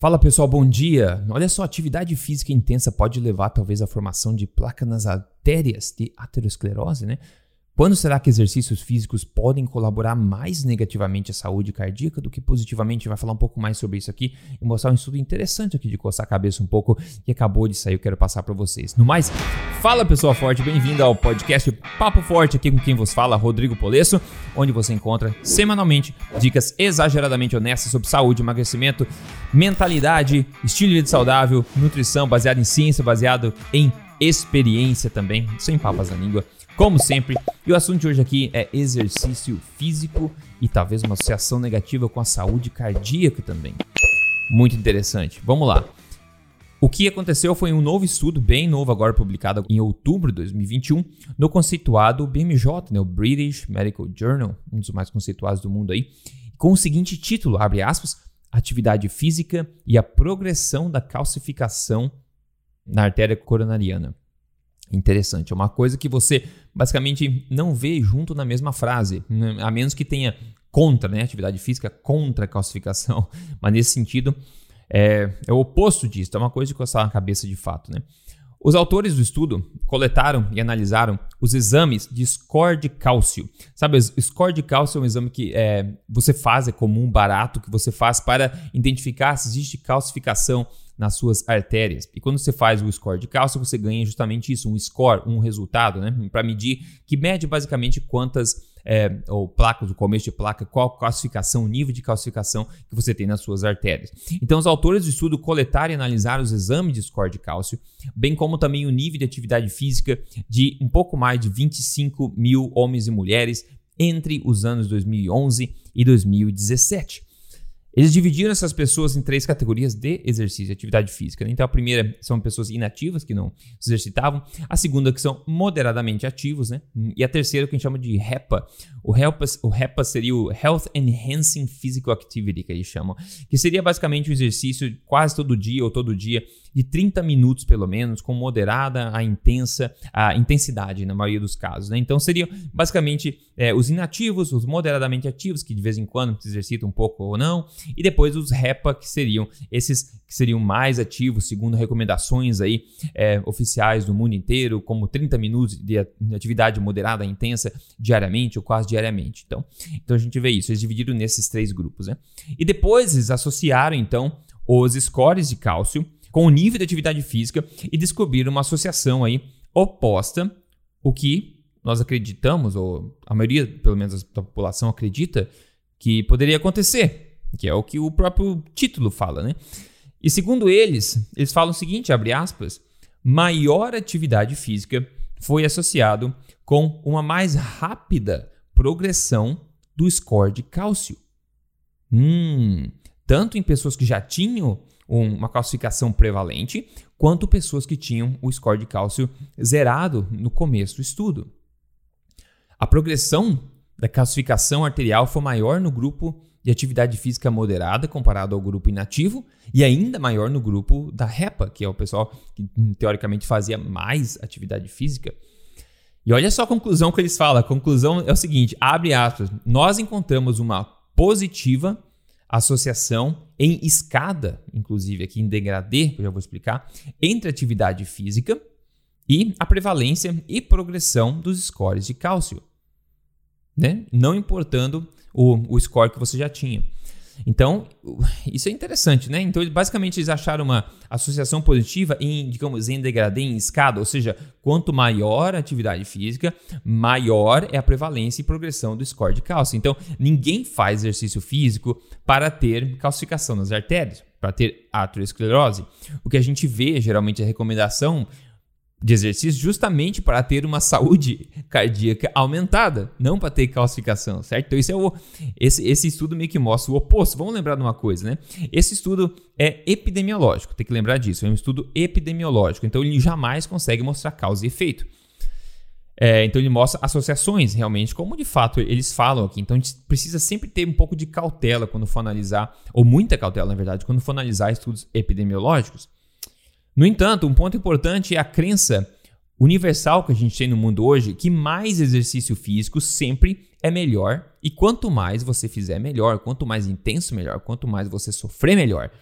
Fala pessoal, bom dia. Olha só, atividade física intensa pode levar talvez à formação de placa nas artérias de aterosclerose, né? Quando será que exercícios físicos podem colaborar mais negativamente à saúde cardíaca do que positivamente? Vai falar um pouco mais sobre isso aqui e mostrar um estudo interessante aqui de coçar a cabeça um pouco que acabou de sair, eu quero passar para vocês. No mais, fala pessoa forte, bem-vindo ao podcast Papo Forte aqui com quem vos fala, Rodrigo Polesso, onde você encontra semanalmente dicas exageradamente honestas sobre saúde, emagrecimento, mentalidade, estilo de vida saudável, nutrição baseado em ciência, baseado em experiência também, sem papas na língua como sempre. E o assunto de hoje aqui é exercício físico e talvez uma associação negativa com a saúde cardíaca também. Muito interessante. Vamos lá. O que aconteceu foi um novo estudo, bem novo agora, publicado em outubro de 2021, no conceituado BMJ, né, o British Medical Journal, um dos mais conceituados do mundo aí, com o seguinte título, abre aspas, Atividade física e a progressão da calcificação na artéria coronariana. Interessante, é uma coisa que você basicamente não vê junto na mesma frase, né? a menos que tenha contra, né, atividade física contra a calcificação, mas nesse sentido é, é o oposto disso, é uma coisa de coçar a cabeça de fato, né? Os autores do estudo coletaram e analisaram os exames de score de cálcio. Sabe, score de cálcio é um exame que é, você faz, é comum, barato, que você faz para identificar se existe calcificação nas suas artérias. E quando você faz o score de cálcio, você ganha justamente isso, um score, um resultado, né? Para medir, que mede basicamente quantas é, ou placas, o começo de placa, qual calcificação, o nível de calcificação que você tem nas suas artérias. Então, os autores do estudo coletaram e analisaram os exames de score de cálcio, bem como também o nível de atividade física de um pouco mais de 25 mil homens e mulheres entre os anos 2011 e 2017. Eles dividiram essas pessoas em três categorias de exercício, de atividade física. Né? Então, a primeira são pessoas inativas, que não se exercitavam. A segunda, que são moderadamente ativos. Né? E a terceira, que a gente chama de HEPA. O HEPA, o HEPA seria o Health Enhancing Physical Activity, que eles chamam. Que seria basicamente o um exercício quase todo dia ou todo dia de 30 minutos, pelo menos, com moderada a intensa a intensidade, na maioria dos casos. Né? Então, seriam basicamente é, os inativos, os moderadamente ativos, que de vez em quando se exercitam um pouco ou não e depois os REPA, que seriam esses que seriam mais ativos, segundo recomendações aí é, oficiais do mundo inteiro, como 30 minutos de atividade moderada intensa diariamente ou quase diariamente. Então, então a gente vê isso, eles dividiram nesses três grupos. Né? E depois eles associaram então os scores de cálcio com o nível de atividade física e descobriram uma associação aí oposta, o que nós acreditamos, ou a maioria, pelo menos da população acredita, que poderia acontecer que é o que o próprio título fala, né? E segundo eles, eles falam o seguinte, abre aspas, maior atividade física foi associado com uma mais rápida progressão do score de cálcio. Hum, tanto em pessoas que já tinham uma calcificação prevalente, quanto pessoas que tinham o score de cálcio zerado no começo do estudo. A progressão da calcificação arterial foi maior no grupo de atividade física moderada comparado ao grupo inativo e ainda maior no grupo da REPA, que é o pessoal que hum, teoricamente fazia mais atividade física. E olha só a conclusão que eles falam. A conclusão é o seguinte: abre aspas, nós encontramos uma positiva associação em escada, inclusive aqui em degradê, que eu já vou explicar, entre atividade física e a prevalência e progressão dos scores de cálcio. Né? Não importando o, o score que você já tinha. Então, isso é interessante, né? Então, basicamente, eles acharam uma associação positiva em, digamos, em degradê, em escada, ou seja, quanto maior a atividade física, maior é a prevalência e progressão do score de cálcio. Então, ninguém faz exercício físico para ter calcificação nas artérias, para ter aterosclerose. O que a gente vê, geralmente, a recomendação de exercício justamente para ter uma saúde cardíaca aumentada, não para ter calcificação, certo? Então isso é o esse, esse estudo meio que mostra o oposto. Vamos lembrar de uma coisa, né? Esse estudo é epidemiológico, tem que lembrar disso, é um estudo epidemiológico, então ele jamais consegue mostrar causa e efeito. É, então ele mostra associações realmente, como de fato eles falam aqui. Então a gente precisa sempre ter um pouco de cautela quando for analisar, ou muita cautela na verdade, quando for analisar estudos epidemiológicos no entanto, um ponto importante é a crença universal que a gente tem no mundo hoje, que mais exercício físico sempre é melhor e quanto mais você fizer melhor, quanto mais intenso melhor, quanto mais você sofrer melhor.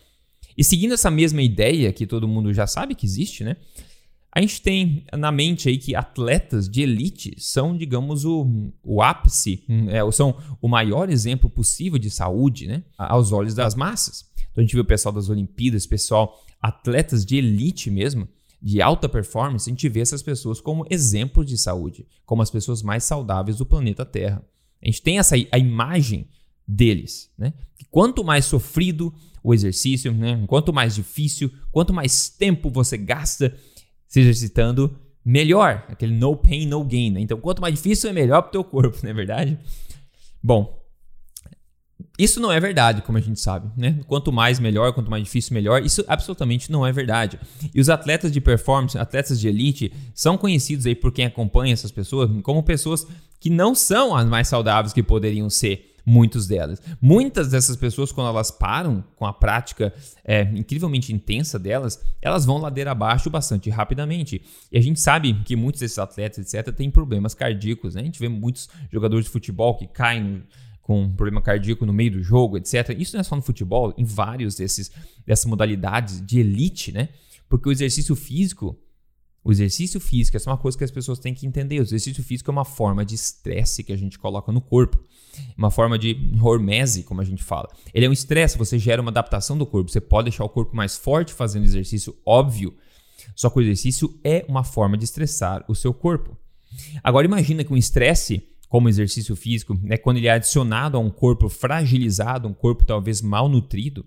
E seguindo essa mesma ideia que todo mundo já sabe que existe, né? A gente tem na mente aí que atletas de elite são, digamos, o, o ápice, é, são o maior exemplo possível de saúde, né? Aos olhos das massas. Então a gente vê o pessoal das Olimpíadas, pessoal, atletas de elite mesmo, de alta performance, a gente vê essas pessoas como exemplos de saúde, como as pessoas mais saudáveis do planeta Terra. A gente tem essa a imagem deles, né? quanto mais sofrido o exercício, né? quanto mais difícil, quanto mais tempo você gasta se exercitando, melhor. Aquele no pain, no gain. Né? Então, quanto mais difícil é melhor para o teu corpo, não é verdade? Bom, isso não é verdade, como a gente sabe, né? Quanto mais melhor, quanto mais difícil melhor, isso absolutamente não é verdade. E os atletas de performance, atletas de elite, são conhecidos aí por quem acompanha essas pessoas como pessoas que não são as mais saudáveis que poderiam ser muitos delas. Muitas dessas pessoas, quando elas param com a prática é, incrivelmente intensa delas, elas vão ladeira abaixo bastante rapidamente. E a gente sabe que muitos desses atletas, etc., têm problemas cardíacos. Né? A gente vê muitos jogadores de futebol que caem com um problema cardíaco no meio do jogo, etc. Isso não é só no futebol, em vários desses dessas modalidades de elite, né? Porque o exercício físico, o exercício físico, essa é uma coisa que as pessoas têm que entender. O exercício físico é uma forma de estresse que a gente coloca no corpo, uma forma de hormese, como a gente fala. Ele é um estresse, você gera uma adaptação do corpo. Você pode deixar o corpo mais forte fazendo exercício, óbvio. Só que o exercício é uma forma de estressar o seu corpo. Agora imagina que um estresse como exercício físico, né, quando ele é adicionado a um corpo fragilizado, um corpo talvez mal nutrido,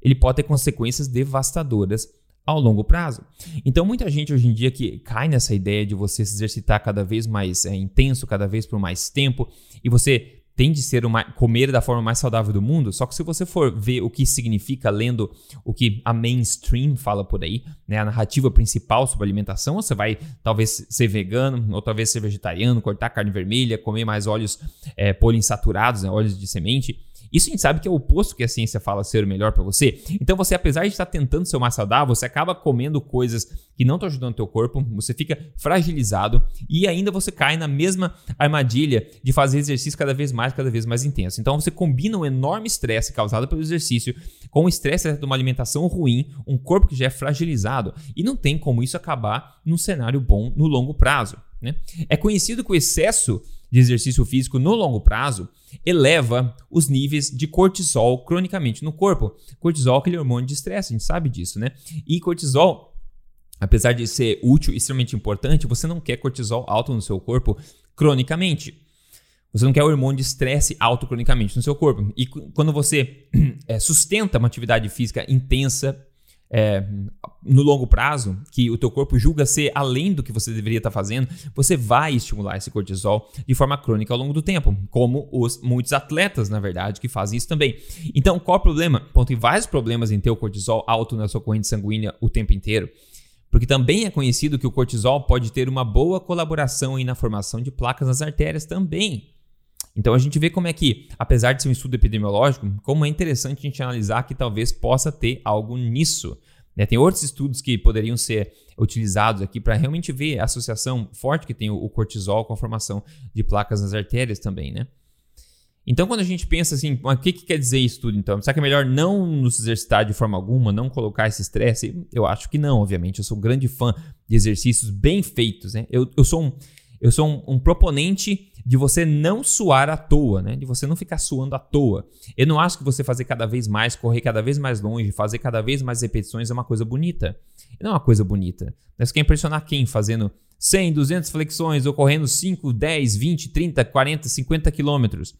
ele pode ter consequências devastadoras ao longo prazo. Então, muita gente hoje em dia que cai nessa ideia de você se exercitar cada vez mais é, intenso, cada vez por mais tempo, e você tem de ser uma, comer da forma mais saudável do mundo, só que se você for ver o que significa lendo o que a mainstream fala por aí, né, a narrativa principal sobre alimentação, você vai talvez ser vegano, ou talvez ser vegetariano, cortar carne vermelha, comer mais óleos é, poliinsaturados, né, óleos de semente, isso a gente sabe que é o oposto que a ciência fala ser o melhor para você. Então você, apesar de estar tentando ser mais saudável, você acaba comendo coisas que não estão ajudando o teu corpo, você fica fragilizado e ainda você cai na mesma armadilha de fazer exercício cada vez mais, cada vez mais intenso. Então você combina um enorme estresse causado pelo exercício com o estresse de uma alimentação ruim, um corpo que já é fragilizado e não tem como isso acabar num cenário bom no longo prazo. Né? É conhecido que o excesso de exercício físico no longo prazo eleva os níveis de cortisol cronicamente no corpo. Cortisol é aquele hormônio de estresse, a gente sabe disso, né? E cortisol, apesar de ser útil e extremamente importante, você não quer cortisol alto no seu corpo cronicamente. Você não quer o hormônio de estresse alto cronicamente no seu corpo. E quando você é, sustenta uma atividade física intensa, é, no longo prazo, que o teu corpo julga ser além do que você deveria estar fazendo, você vai estimular esse cortisol de forma crônica ao longo do tempo, como os muitos atletas, na verdade, que fazem isso também. Então, qual o problema? Bom, tem vários problemas em ter o cortisol alto na sua corrente sanguínea o tempo inteiro. Porque também é conhecido que o cortisol pode ter uma boa colaboração na formação de placas nas artérias também. Então a gente vê como é que, apesar de ser um estudo epidemiológico, como é interessante a gente analisar que talvez possa ter algo nisso. Né? Tem outros estudos que poderiam ser utilizados aqui para realmente ver a associação forte que tem o cortisol com a formação de placas nas artérias também, né? Então, quando a gente pensa assim, o que, que quer dizer isso tudo então? Será que é melhor não nos exercitar de forma alguma, não colocar esse estresse? Eu acho que não, obviamente. Eu sou um grande fã de exercícios bem feitos, né? Eu, eu sou um, eu sou um, um, proponente de você não suar à toa, né? De você não ficar suando à toa. Eu não acho que você fazer cada vez mais, correr cada vez mais longe, fazer cada vez mais repetições é uma coisa bonita. Não é uma coisa bonita. Você quer impressionar quem fazendo 100, 200 flexões ou correndo 5, 10, 20, 30, 40, 50 quilômetros,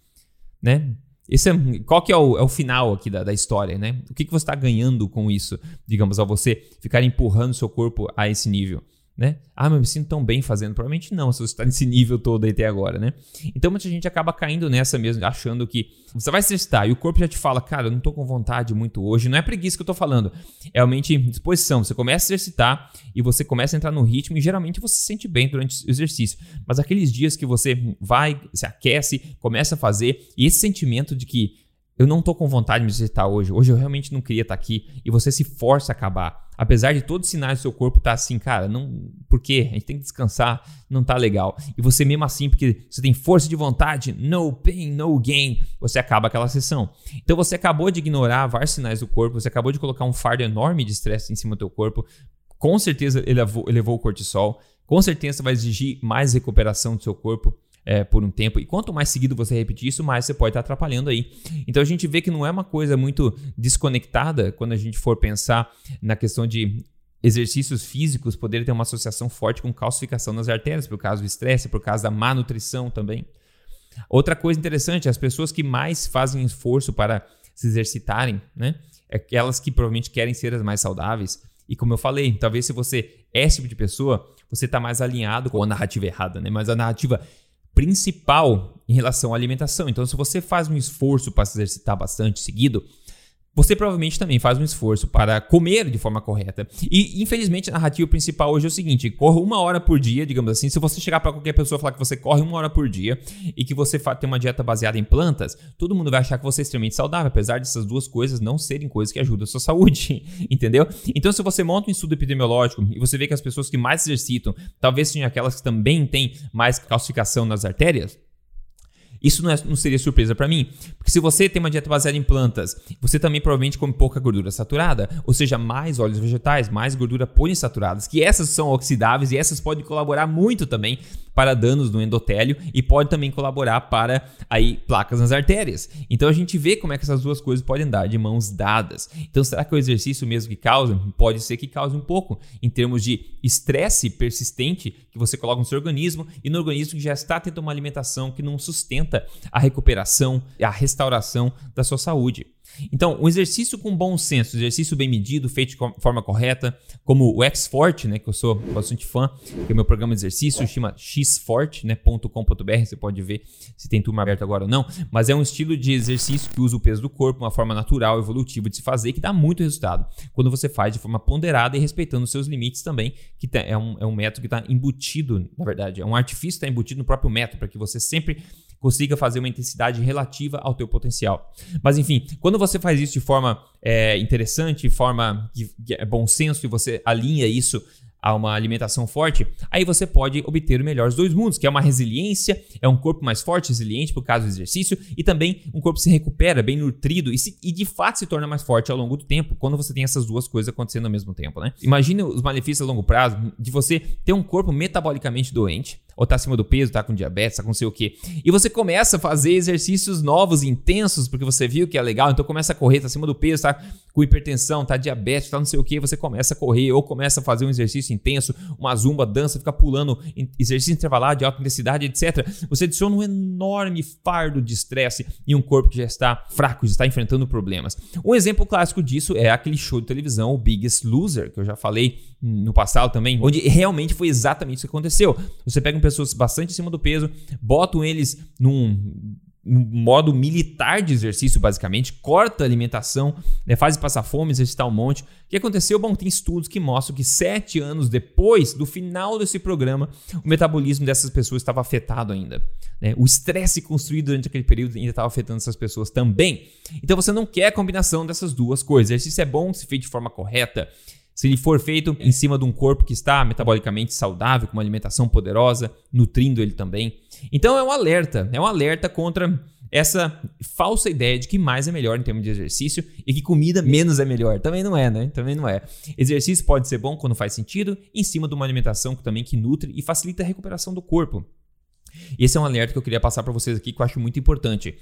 né? Esse é, qual que é o, é o final aqui da, da, história, né? O que, que você está ganhando com isso, digamos, ao você ficar empurrando seu corpo a esse nível? Né? Ah, mas eu me sinto tão bem fazendo. Provavelmente não, se você está nesse nível todo aí até agora, né? Então muita gente acaba caindo nessa mesmo, achando que você vai se exercitar e o corpo já te fala, cara, eu não estou com vontade muito hoje. Não é preguiça que eu estou falando, é realmente disposição. Você começa a exercitar e você começa a entrar no ritmo e geralmente você se sente bem durante o exercício. Mas aqueles dias que você vai, se aquece, começa a fazer e esse sentimento de que eu não estou com vontade de me exercitar hoje, hoje eu realmente não queria estar aqui e você se força a acabar apesar de todos os sinais do seu corpo estar tá assim, cara, não, por quê? A gente tem que descansar, não tá legal. E você mesmo assim, porque você tem força de vontade, no pain, no gain, você acaba aquela sessão. Então você acabou de ignorar vários sinais do corpo, você acabou de colocar um fardo enorme de estresse em cima do teu corpo, com certeza elevou, elevou o cortisol, com certeza vai exigir mais recuperação do seu corpo é, por um tempo. E quanto mais seguido você repetir isso, mais você pode estar atrapalhando aí. Então a gente vê que não é uma coisa muito desconectada quando a gente for pensar na questão de exercícios físicos poderem ter uma associação forte com calcificação nas artérias, por causa do estresse, por causa da má nutrição também. Outra coisa interessante, as pessoas que mais fazem esforço para se exercitarem, né? É aquelas que provavelmente querem ser as mais saudáveis. E como eu falei, talvez se você é esse tipo de pessoa, você está mais alinhado com a narrativa errada, né? Mas a narrativa principal em relação à alimentação. Então, se você faz um esforço para se exercitar bastante seguido, você provavelmente também faz um esforço para comer de forma correta. E, infelizmente, a narrativa principal hoje é o seguinte: corra uma hora por dia, digamos assim. Se você chegar para qualquer pessoa e falar que você corre uma hora por dia e que você tem uma dieta baseada em plantas, todo mundo vai achar que você é extremamente saudável, apesar dessas duas coisas não serem coisas que ajudam a sua saúde, entendeu? Então, se você monta um estudo epidemiológico e você vê que as pessoas que mais exercitam talvez sejam aquelas que também têm mais calcificação nas artérias, isso não, é, não seria surpresa para mim, porque se você tem uma dieta baseada em plantas, você também provavelmente come pouca gordura saturada, ou seja, mais óleos vegetais, mais gordura poliinsaturadas, que essas são oxidáveis e essas podem colaborar muito também para danos no endotélio e pode também colaborar para aí placas nas artérias. Então a gente vê como é que essas duas coisas podem andar de mãos dadas. Então será que o exercício mesmo que causa? Pode ser que cause um pouco em termos de estresse persistente que você coloca no seu organismo e no organismo que já está tendo uma alimentação que não sustenta a recuperação e a restauração da sua saúde. Então, um exercício com bom senso, um exercício bem medido, feito de forma correta, como o X-Forte, né, que eu sou bastante fã, que é o meu programa de exercício, chama xforte.com.br, né, você pode ver se tem turma aberta agora ou não, mas é um estilo de exercício que usa o peso do corpo, uma forma natural, evolutiva de se fazer, que dá muito resultado quando você faz de forma ponderada e respeitando os seus limites também, que é um, é um método que está embutido, na verdade, é um artifício que está embutido no próprio método, para que você sempre consiga fazer uma intensidade relativa ao teu potencial. Mas enfim, quando você faz isso de forma é, interessante, de forma que é bom senso e você alinha isso a uma alimentação forte, aí você pode obter o melhor dos dois mundos, que é uma resiliência, é um corpo mais forte, resiliente por causa do exercício, e também um corpo que se recupera, bem nutrido e, se, e, de fato se torna mais forte ao longo do tempo, quando você tem essas duas coisas acontecendo ao mesmo tempo, né? Imagine os malefícios a longo prazo de você ter um corpo metabolicamente doente, ou tá acima do peso, tá com diabetes, tá com não sei o quê. E você começa a fazer exercícios novos, intensos, porque você viu que é legal, então começa a correr, tá acima do peso, tá com hipertensão, tá diabetes, tá não sei o quê, você começa a correr ou começa a fazer um exercício intenso, uma zumba, dança, fica pulando, exercício intervalado de alta intensidade, etc. Você adiciona um enorme fardo de estresse em um corpo que já está fraco, já está enfrentando problemas. Um exemplo clássico disso é aquele show de televisão, o Biggest Loser, que eu já falei no passado também, onde realmente foi exatamente isso que aconteceu. Você pega pessoas bastante acima do peso, botam eles num modo militar de exercício, basicamente, corta a alimentação, né, faz passar fome, exercitar um monte. O que aconteceu? Bom, tem estudos que mostram que sete anos depois do final desse programa, o metabolismo dessas pessoas estava afetado ainda. Né? O estresse construído durante aquele período ainda estava afetando essas pessoas também. Então você não quer a combinação dessas duas coisas. O exercício é bom se feito de forma correta, se ele for feito em cima de um corpo que está metabolicamente saudável, com uma alimentação poderosa, nutrindo ele também. Então é um alerta, é um alerta contra essa falsa ideia de que mais é melhor em termos de exercício e que comida menos é melhor. Também não é, né? Também não é. Exercício pode ser bom quando faz sentido, em cima de uma alimentação também que nutre e facilita a recuperação do corpo. Esse é um alerta que eu queria passar para vocês aqui que eu acho muito importante.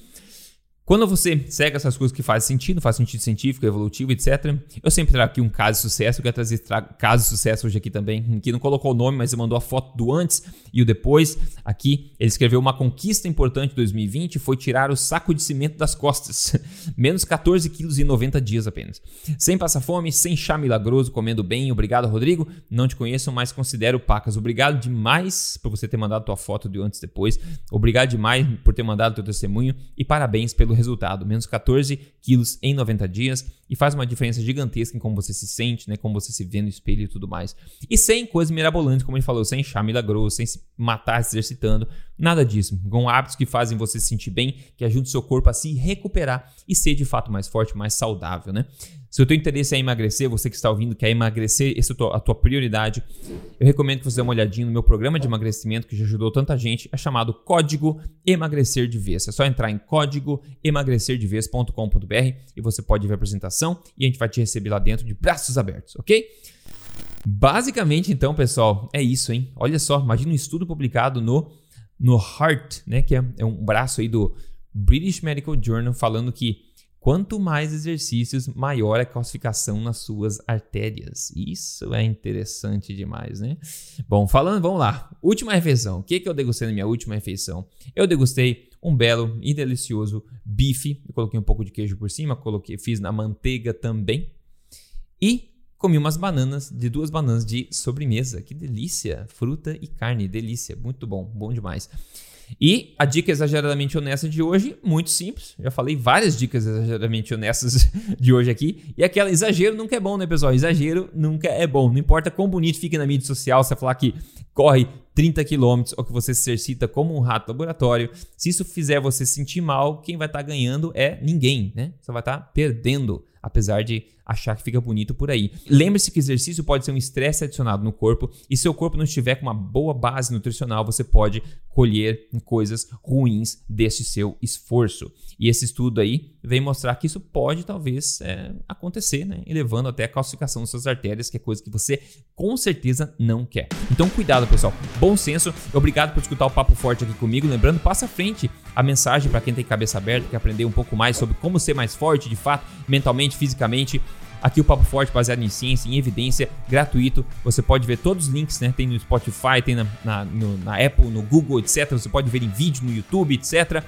Quando você segue essas coisas que fazem sentido, faz sentido científico, evolutivo, etc., eu sempre trago aqui um caso de sucesso. Eu quero trazer caso de sucesso hoje aqui também, que não colocou o nome, mas ele mandou a foto do antes e o depois. Aqui ele escreveu uma conquista importante de 2020 foi tirar o saco de cimento das costas. Menos 14 quilos em 90 dias apenas. Sem passar fome, sem chá milagroso, comendo bem. Obrigado, Rodrigo. Não te conheço, mas considero pacas. Obrigado demais por você ter mandado tua foto do antes e depois. Obrigado demais por ter mandado teu testemunho e parabéns pelo resultado, menos 14 quilos em 90 dias, e faz uma diferença gigantesca em como você se sente, né, como você se vê no espelho e tudo mais. E sem coisas mirabolantes, como ele falou, sem chá milagroso, sem se matar se exercitando, nada disso. Com hábitos que fazem você se sentir bem, que ajudam seu corpo a se recuperar e ser de fato mais forte, mais saudável, né? Se o teu interesse é emagrecer, você que está ouvindo quer emagrecer, essa é a tua prioridade, eu recomendo que você dê uma olhadinha no meu programa de emagrecimento que já ajudou tanta gente, é chamado Código Emagrecer de Vez. É só entrar em código emagrecerdevez.com.br e você pode ver a apresentação e a gente vai te receber lá dentro de braços abertos, ok? Basicamente, então, pessoal, é isso, hein? Olha só, imagina um estudo publicado no, no Heart, né? Que é, é um braço aí do British Medical Journal falando que Quanto mais exercícios, maior a calcificação nas suas artérias. Isso é interessante demais, né? Bom, falando, vamos lá. Última refeição. O que, que eu degustei na minha última refeição? Eu degustei um belo e delicioso bife. Eu coloquei um pouco de queijo por cima, coloquei, fiz na manteiga também. E comi umas bananas, de duas bananas de sobremesa. Que delícia! Fruta e carne, delícia. Muito bom, bom demais. E a dica exageradamente honesta de hoje, muito simples. Já falei várias dicas exageradamente honestas de hoje aqui. E aquela exagero nunca é bom, né, pessoal? Exagero nunca é bom. Não importa quão bonito fique na mídia social, você falar que corre 30 quilômetros ou que você se exercita como um rato laboratório. Se isso fizer você sentir mal, quem vai estar tá ganhando é ninguém, né? Você vai estar tá perdendo, apesar de achar que fica bonito por aí. Lembre-se que exercício pode ser um estresse adicionado no corpo e se seu corpo não estiver com uma boa base nutricional, você pode colher coisas ruins desse seu esforço. E esse estudo aí vem mostrar que isso pode talvez é, acontecer, né? E levando até a calcificação das suas artérias, que é coisa que você com certeza não quer. Então cuidado, pessoal. Bom senso. Obrigado por escutar o Papo Forte aqui comigo. Lembrando, passa à frente a mensagem para quem tem cabeça aberta, quer aprender um pouco mais sobre como ser mais forte de fato, mentalmente, fisicamente. Aqui o Papo Forte baseado em ciência, em evidência, gratuito. Você pode ver todos os links, né? Tem no Spotify, tem na, na, no, na Apple, no Google, etc. Você pode ver em vídeo no YouTube, etc.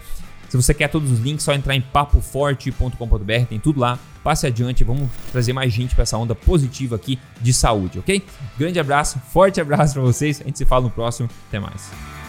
Se você quer todos os links, só entrar em papoforte.com.br, tem tudo lá. Passe adiante, vamos trazer mais gente para essa onda positiva aqui de saúde, ok? Grande abraço, forte abraço para vocês. A gente se fala no próximo. Até mais.